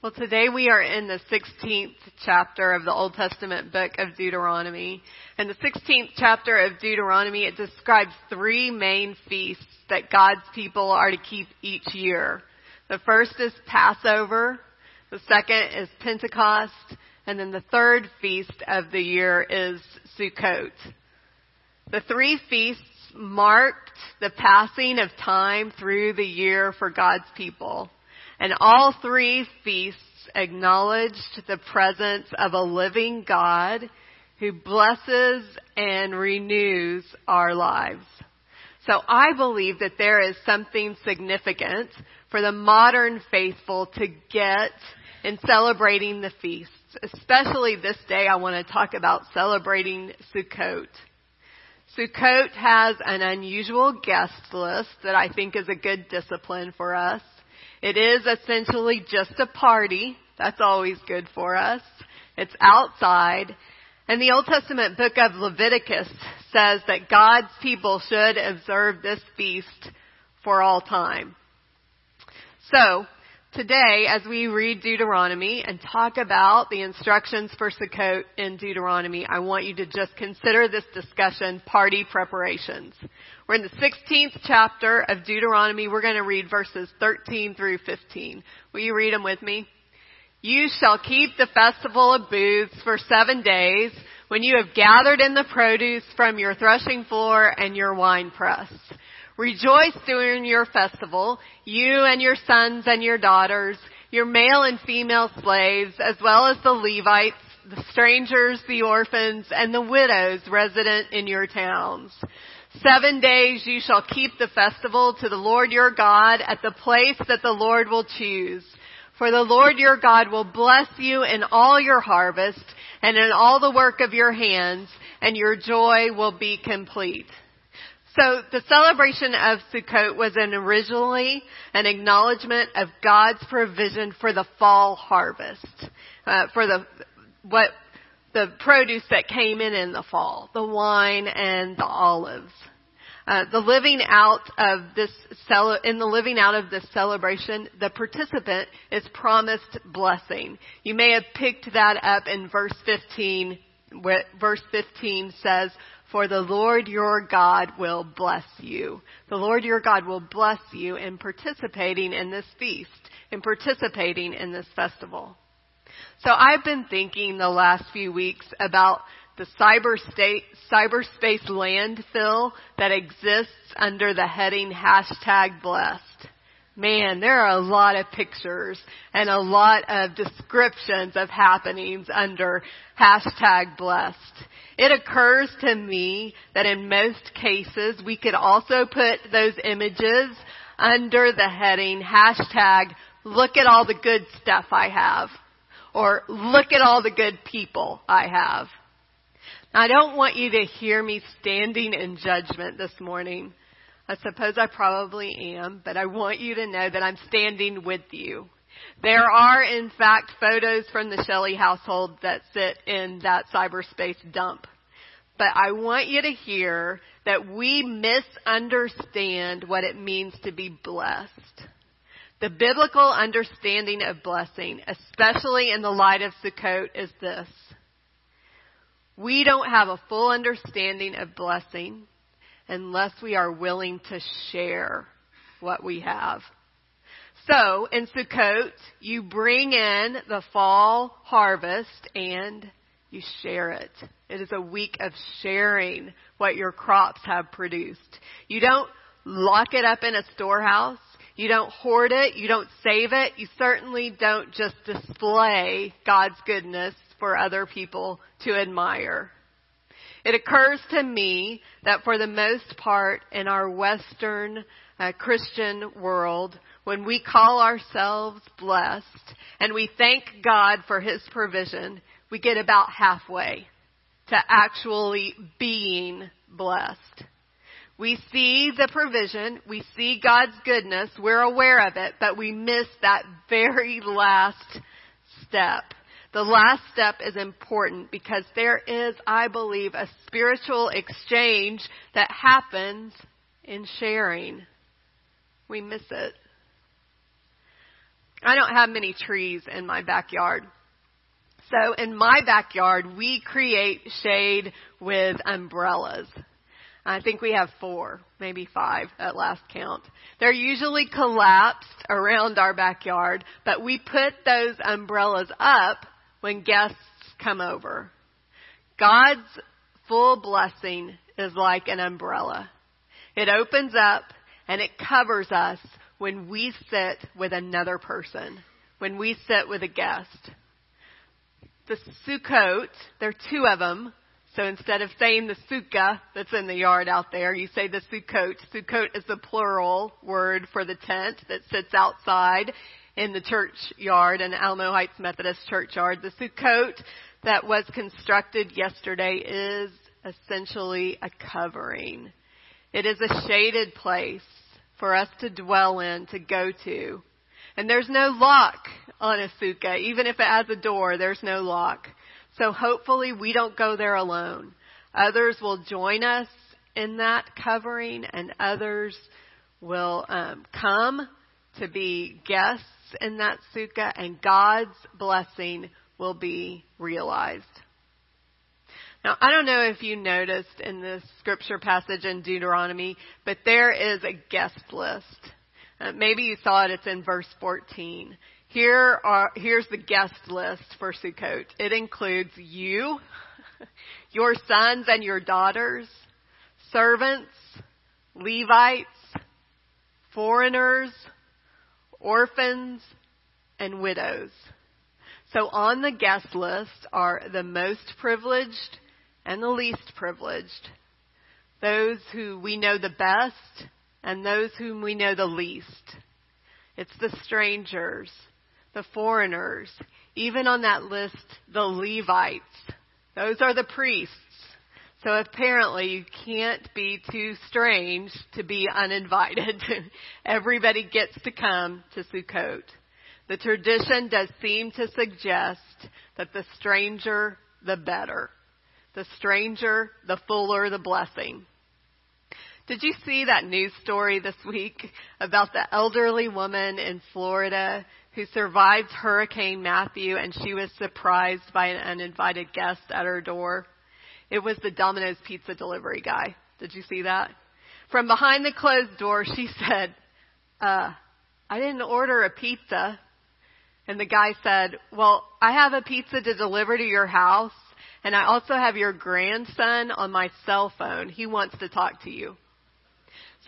Well, today we are in the 16th chapter of the Old Testament book of Deuteronomy. And the 16th chapter of Deuteronomy, it describes three main feasts that God's people are to keep each year. The first is Passover, the second is Pentecost, and then the third feast of the year is Sukkot. The three feasts marked the passing of time through the year for God's people. And all three feasts acknowledged the presence of a living God who blesses and renews our lives. So I believe that there is something significant for the modern faithful to get in celebrating the feasts. Especially this day, I want to talk about celebrating Sukkot. Sukkot has an unusual guest list that I think is a good discipline for us. It is essentially just a party. That's always good for us. It's outside. And the Old Testament book of Leviticus says that God's people should observe this feast for all time. So, today, as we read Deuteronomy and talk about the instructions for Sukkot in Deuteronomy, I want you to just consider this discussion party preparations. We're in the 16th chapter of Deuteronomy. We're going to read verses 13 through 15. Will you read them with me? You shall keep the festival of booths for seven days when you have gathered in the produce from your threshing floor and your wine press. Rejoice during your festival, you and your sons and your daughters, your male and female slaves, as well as the Levites, the strangers, the orphans, and the widows resident in your towns. Seven days you shall keep the festival to the Lord your God at the place that the Lord will choose. For the Lord your God will bless you in all your harvest and in all the work of your hands, and your joy will be complete. So the celebration of Sukkot was an originally an acknowledgement of God's provision for the fall harvest, uh, for the what the produce that came in in the fall, the wine and the olives. Uh, the living out of this in the living out of this celebration, the participant is promised blessing. You may have picked that up in verse 15. Where verse 15 says, "For the Lord your God will bless you." The Lord your God will bless you in participating in this feast, in participating in this festival. So I've been thinking the last few weeks about the cyberspace, cyberspace landfill that exists under the heading hashtag blessed. Man, there are a lot of pictures and a lot of descriptions of happenings under hashtag blessed. It occurs to me that in most cases we could also put those images under the heading hashtag look at all the good stuff I have or look at all the good people I have. I don't want you to hear me standing in judgment this morning. I suppose I probably am, but I want you to know that I'm standing with you. There are, in fact, photos from the Shelly household that sit in that cyberspace dump. But I want you to hear that we misunderstand what it means to be blessed. The biblical understanding of blessing, especially in the light of Sukkot, is this. We don't have a full understanding of blessing unless we are willing to share what we have. So, in Sukkot, you bring in the fall harvest and you share it. It is a week of sharing what your crops have produced. You don't lock it up in a storehouse. You don't hoard it. You don't save it. You certainly don't just display God's goodness for other people to admire. It occurs to me that for the most part in our Western uh, Christian world, when we call ourselves blessed and we thank God for His provision, we get about halfway to actually being blessed. We see the provision, we see God's goodness, we're aware of it, but we miss that very last step. The last step is important because there is, I believe, a spiritual exchange that happens in sharing. We miss it. I don't have many trees in my backyard. So in my backyard, we create shade with umbrellas. I think we have four, maybe five at last count. They're usually collapsed around our backyard, but we put those umbrellas up when guests come over. God's full blessing is like an umbrella. It opens up and it covers us when we sit with another person, when we sit with a guest. The Sukkot, there are two of them, so instead of saying the sukkah that's in the yard out there, you say the Sukkot. Sukkot is the plural word for the tent that sits outside in the church yard, in Alamo Heights Methodist Churchyard. The Sukkot that was constructed yesterday is essentially a covering. It is a shaded place for us to dwell in, to go to. And there's no lock on a sukkah. Even if it has a door, there's no lock. So hopefully we don't go there alone. Others will join us in that covering and others will um, come to be guests in that sukkah and God's blessing will be realized. Now, I don't know if you noticed in this scripture passage in Deuteronomy, but there is a guest list. Uh, maybe you saw it, it's in verse 14. Here are, here's the guest list for Sukkot. It includes you, your sons and your daughters, servants, Levites, foreigners, orphans, and widows. So on the guest list are the most privileged and the least privileged, those who we know the best and those whom we know the least. It's the strangers, the foreigners, even on that list, the Levites. Those are the priests. So apparently you can't be too strange to be uninvited. Everybody gets to come to Sukkot. The tradition does seem to suggest that the stranger, the better. The stranger, the fuller the blessing. Did you see that news story this week about the elderly woman in Florida who survived Hurricane Matthew and she was surprised by an uninvited guest at her door? It was the Domino's pizza delivery guy. Did you see that? From behind the closed door, she said, uh, I didn't order a pizza. And the guy said, well, I have a pizza to deliver to your house and I also have your grandson on my cell phone. He wants to talk to you.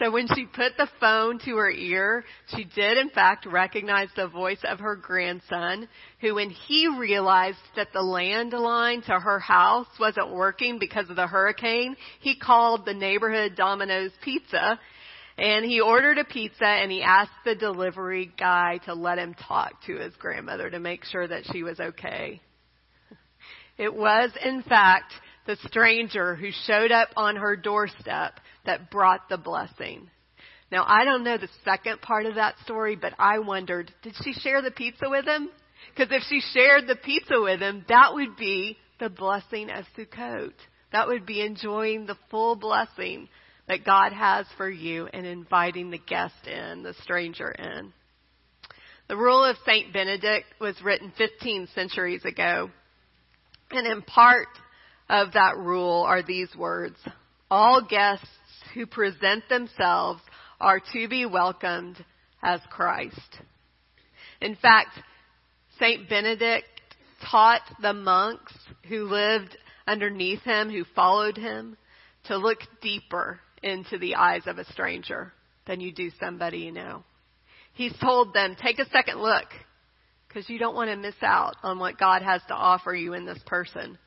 So when she put the phone to her ear, she did in fact recognize the voice of her grandson, who when he realized that the landline to her house wasn't working because of the hurricane, he called the neighborhood Domino's Pizza and he ordered a pizza and he asked the delivery guy to let him talk to his grandmother to make sure that she was okay. It was in fact the stranger who showed up on her doorstep that brought the blessing. Now, I don't know the second part of that story, but I wondered, did she share the pizza with him? Because if she shared the pizza with him, that would be the blessing of Sukkot. That would be enjoying the full blessing that God has for you and inviting the guest in, the stranger in. The rule of Saint Benedict was written 15 centuries ago. And in part of that rule are these words. All guests who present themselves are to be welcomed as Christ. In fact, Saint Benedict taught the monks who lived underneath him, who followed him, to look deeper into the eyes of a stranger than you do somebody you know. He's told them, take a second look, because you don't want to miss out on what God has to offer you in this person.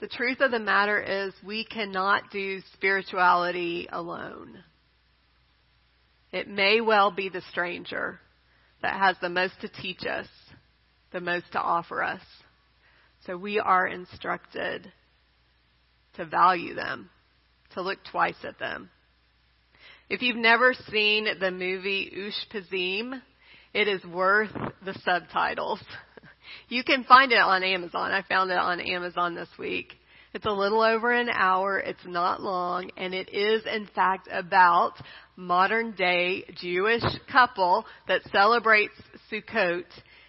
The truth of the matter is we cannot do spirituality alone. It may well be the stranger that has the most to teach us, the most to offer us. So we are instructed to value them, to look twice at them. If you've never seen the movie Ushpizim, it is worth the subtitles. You can find it on Amazon. I found it on Amazon this week. It's a little over an hour. It's not long. And it is, in fact, about modern day Jewish couple that celebrates Sukkot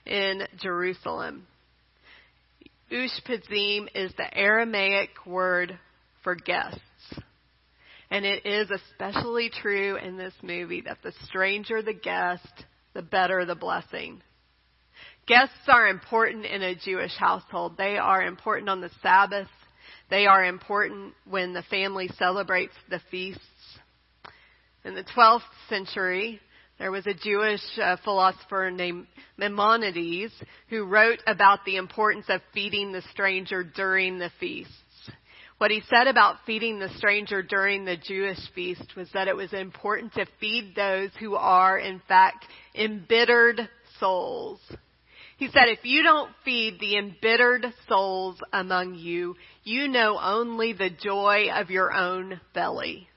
in Jerusalem. Ushpizim is the Aramaic word for guests. And it is especially true in this movie that the stranger the guest, the better the blessing. Guests are important in a Jewish household. They are important on the Sabbath. They are important when the family celebrates the feasts. In the 12th century, there was a Jewish uh, philosopher named Maimonides who wrote about the importance of feeding the stranger during the feasts. What he said about feeding the stranger during the Jewish feast was that it was important to feed those who are, in fact, embittered souls. He said, if you don't feed the embittered souls among you, you know only the joy of your own belly.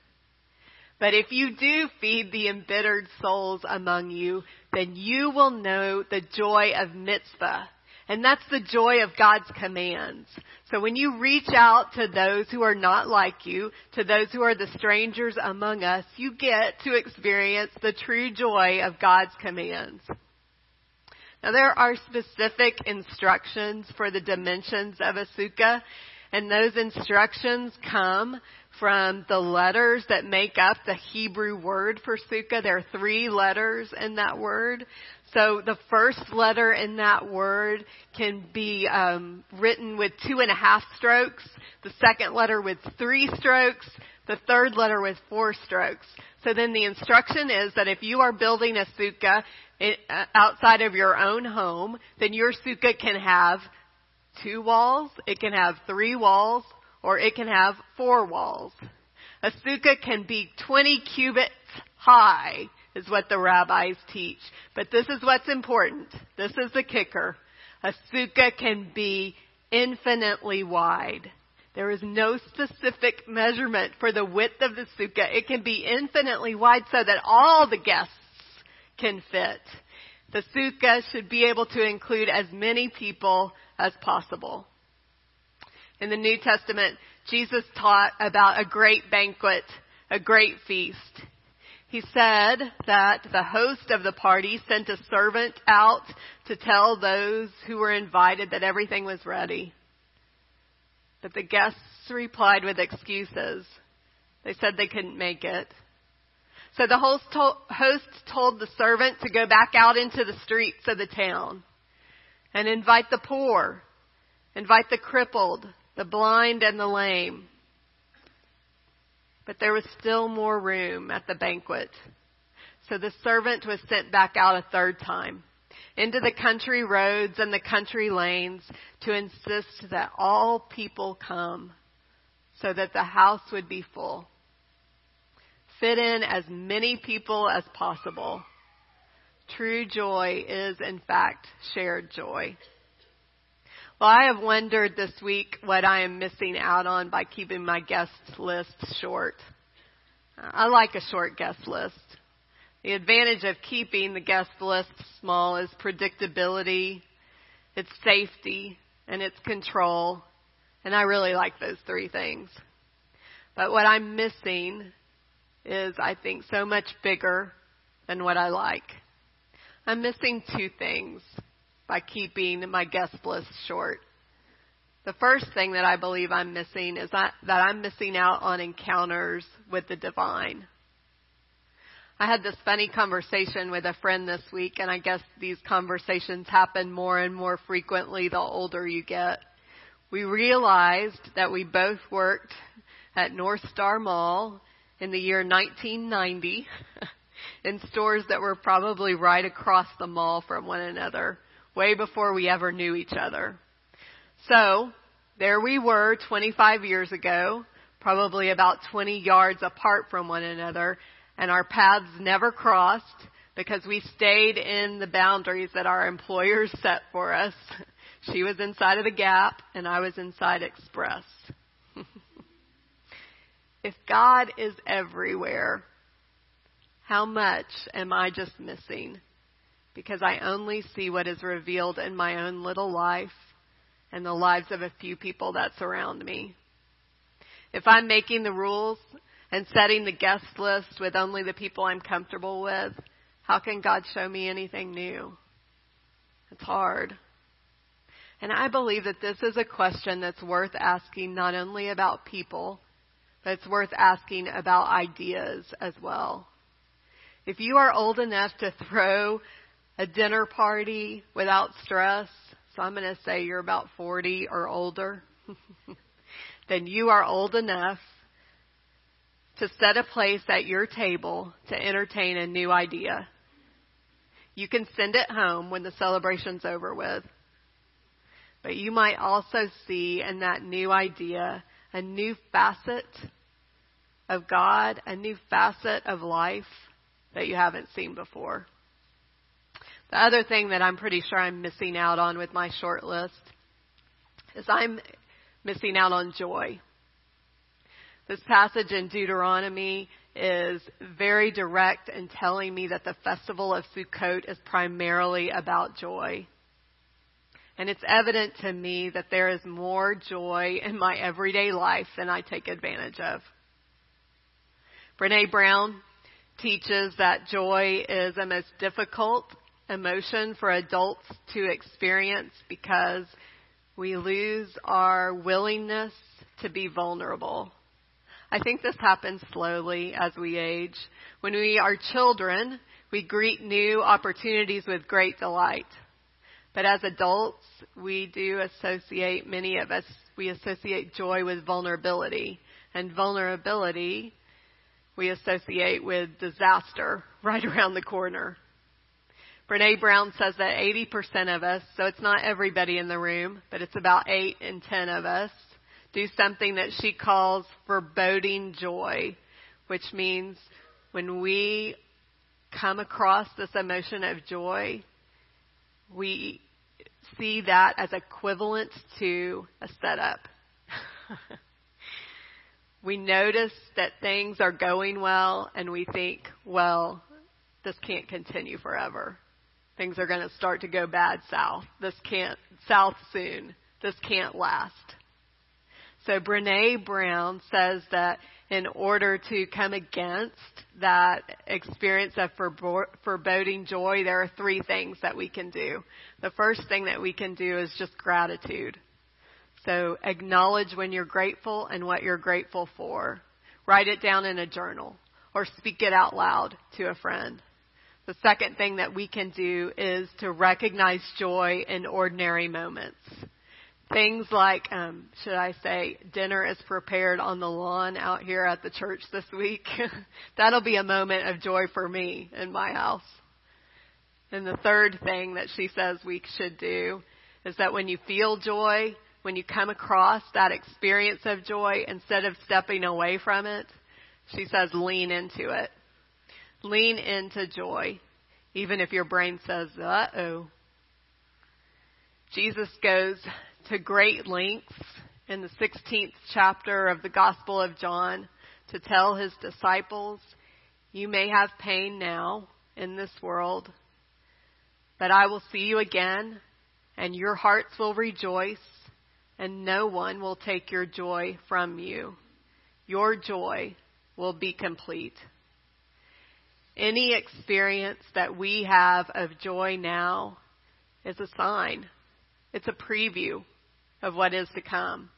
But if you do feed the embittered souls among you, then you will know the joy of mitzvah. And that's the joy of God's commands. So when you reach out to those who are not like you, to those who are the strangers among us, you get to experience the true joy of God's commands. Now there are specific instructions for the dimensions of a sukkah, and those instructions come from the letters that make up the Hebrew word for sukkah. There are three letters in that word. So the first letter in that word can be um, written with two and a half strokes. The second letter with three strokes. The third letter with four strokes. So then the instruction is that if you are building a sukkah uh, outside of your own home, then your sukkah can have two walls, it can have three walls, or it can have four walls. A sukkah can be 20 cubits high is what the rabbis teach. But this is what's important. This is the kicker. A sukkah can be infinitely wide. There is no specific measurement for the width of the sukkah. It can be infinitely wide so that all the guests can fit. The sukkah should be able to include as many people as possible. In the New Testament, Jesus taught about a great banquet, a great feast. He said that the host of the party sent a servant out to tell those who were invited that everything was ready. But the guests replied with excuses. They said they couldn't make it. So the host told the servant to go back out into the streets of the town and invite the poor, invite the crippled, the blind and the lame. But there was still more room at the banquet. So the servant was sent back out a third time into the country roads and the country lanes to insist that all people come so that the house would be full. Fit in as many people as possible. True joy is in fact shared joy. Well, I have wondered this week what I am missing out on by keeping my guest list short. I like a short guest list. The advantage of keeping the guest list small is predictability, it's safety, and it's control. And I really like those three things. But what I'm missing is, I think, so much bigger than what I like. I'm missing two things by keeping my guest list short. The first thing that I believe I'm missing is that, that I'm missing out on encounters with the divine. I had this funny conversation with a friend this week, and I guess these conversations happen more and more frequently the older you get. We realized that we both worked at North Star Mall in the year 1990 in stores that were probably right across the mall from one another way before we ever knew each other. So, there we were 25 years ago, probably about 20 yards apart from one another, and our paths never crossed because we stayed in the boundaries that our employers set for us. She was inside of the Gap, and I was inside Express. if God is everywhere, how much am I just missing? because I only see what is revealed in my own little life and the lives of a few people that surround me. If I'm making the rules and setting the guest list with only the people I'm comfortable with, how can God show me anything new? It's hard. And I believe that this is a question that's worth asking not only about people, but it's worth asking about ideas as well. If you are old enough to throw a dinner party without stress, so I'm going to say you're about 40 or older, then you are old enough to set a place at your table to entertain a new idea. You can send it home when the celebration's over with. But you might also see in that new idea a new facet of God, a new facet of life that you haven't seen before. The other thing that I'm pretty sure I'm missing out on with my short list is I'm missing out on joy. This passage in Deuteronomy is very direct in telling me that the festival of Sukkot is primarily about joy. And it's evident to me that there is more joy in my everyday life than I take advantage of. Brene Brown teaches that joy is the most difficult emotion for adults to experience because we lose our willingness to be vulnerable. I think this happens slowly as we age. When we are children, we greet new opportunities with great delight. But as adults, we do associate, many of us, we associate joy with vulnerability. And vulnerability we associate with disaster right around the corner. Brene Brown says that 80% of us, so it's not everybody in the room, but it's about 8 in 10 of us, do something that she calls foreboding joy, which means when we come across this emotion of joy, we see that as equivalent to a setup. we notice that things are going well and we think, well, this can't continue forever things are going to start to go bad south. This can't, south soon. This can't last. So Brene Brown says that in order to come against that experience of foreboding joy, there are three things that we can do. The first thing that we can do is just gratitude. So acknowledge when you're grateful and what you're grateful for. Write it down in a journal or speak it out loud to a friend. The second thing that we can do is to recognize joy in ordinary moments. Things like, um, should I say, dinner is prepared on the lawn out here at the church this week. That'll be a moment of joy for me in my house. And the third thing that she says we should do is that when you feel joy, when you come across that experience of joy, instead of stepping away from it, she says lean into it. Lean into joy, even if your brain says, uh oh. Jesus goes to great lengths in the 16th chapter of the Gospel of John to tell his disciples, You may have pain now in this world, but I will see you again, and your hearts will rejoice, and no one will take your joy from you. Your joy will be complete. Any experience that we have of joy now is a sign. It's a preview of what is to come.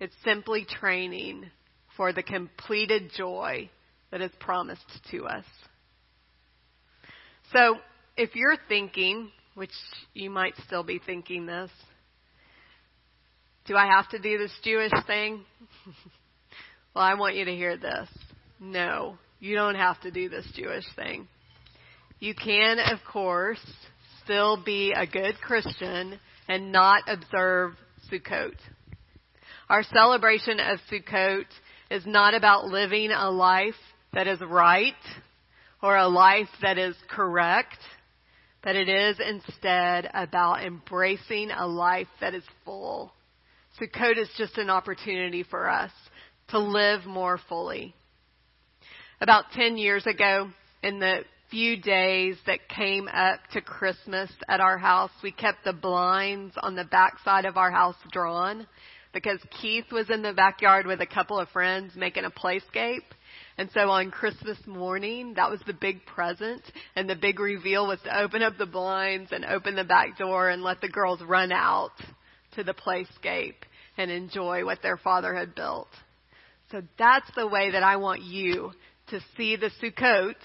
It's simply training for the completed joy that is promised to us. So, if you're thinking, which you might still be thinking this, do I have to do this Jewish thing? well, I want you to hear this. No, you don't have to do this Jewish thing. You can, of course, still be a good Christian and not observe Sukkot. Our celebration of Sukkot is not about living a life that is right or a life that is correct, but it is instead about embracing a life that is full. Sukkot is just an opportunity for us to live more fully about 10 years ago in the few days that came up to Christmas at our house, we kept the blinds on the back side of our house drawn because Keith was in the backyard with a couple of friends making a playscape. And so on Christmas morning, that was the big present. And the big reveal was to open up the blinds and open the back door and let the girls run out to the playscape and enjoy what their father had built. So that's the way that I want you to see the Sukkot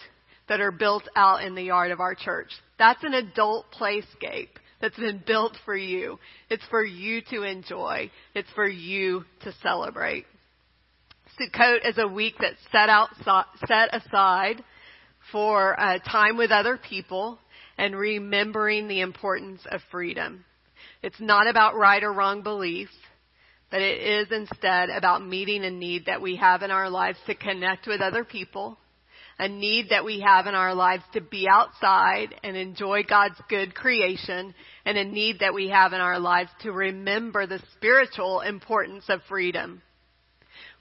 that are built out in the yard of our church. That's an adult playscape that's been built for you. It's for you to enjoy. It's for you to celebrate. Sukkot is a week that's set out, set aside for uh, time with other people and remembering the importance of freedom. It's not about right or wrong beliefs, but it is instead about meeting a need that we have in our lives to connect with other people, a need that we have in our lives to be outside and enjoy God's good creation, and a need that we have in our lives to remember the spiritual importance of freedom.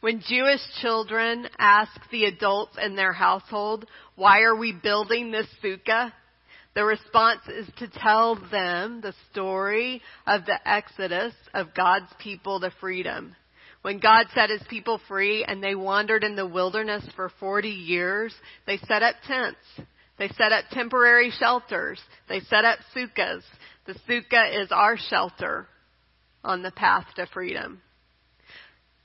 When Jewish children ask the adults in their household, why are we building this sukkah? The response is to tell them the story of the exodus of God's people to freedom. When God set his people free and they wandered in the wilderness for 40 years, they set up tents. They set up temporary shelters. They set up sukkahs. The sukkah is our shelter on the path to freedom.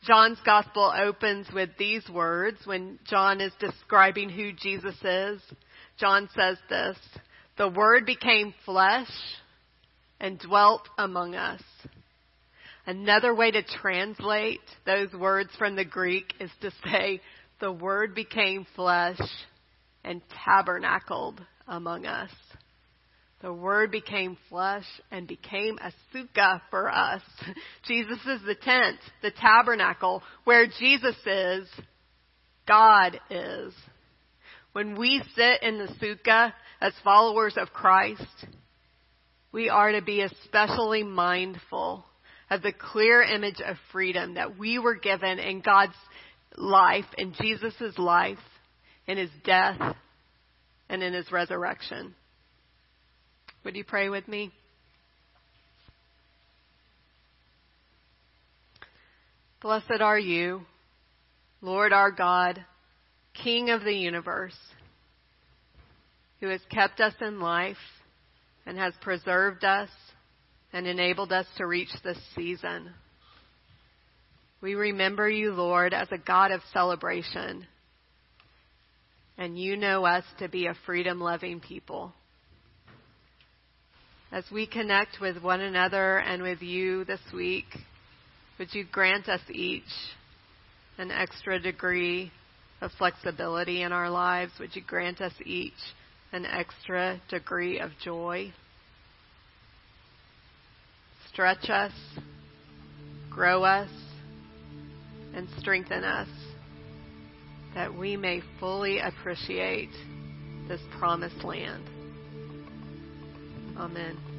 John's gospel opens with these words when John is describing who Jesus is. John says this, the Word became flesh and dwelt among us. Another way to translate those words from the Greek is to say, the Word became flesh and tabernacled among us. The Word became flesh and became a sukkah for us. Jesus is the tent, the tabernacle. Where Jesus is, God is. When we sit in the sukkah as followers of Christ, we are to be especially mindful of the clear image of freedom that we were given in God's life, in Jesus' life, in his death, and in his resurrection. Would you pray with me? Blessed are you, Lord our God King of the universe, who has kept us in life and has preserved us and enabled us to reach this season. We remember you, Lord, as a God of celebration, and you know us to be a freedom loving people. As we connect with one another and with you this week, would you grant us each an extra degree of flexibility in our lives. Would you grant us each an extra degree of joy? Stretch us, grow us, and strengthen us that we may fully appreciate this promised land. Amen.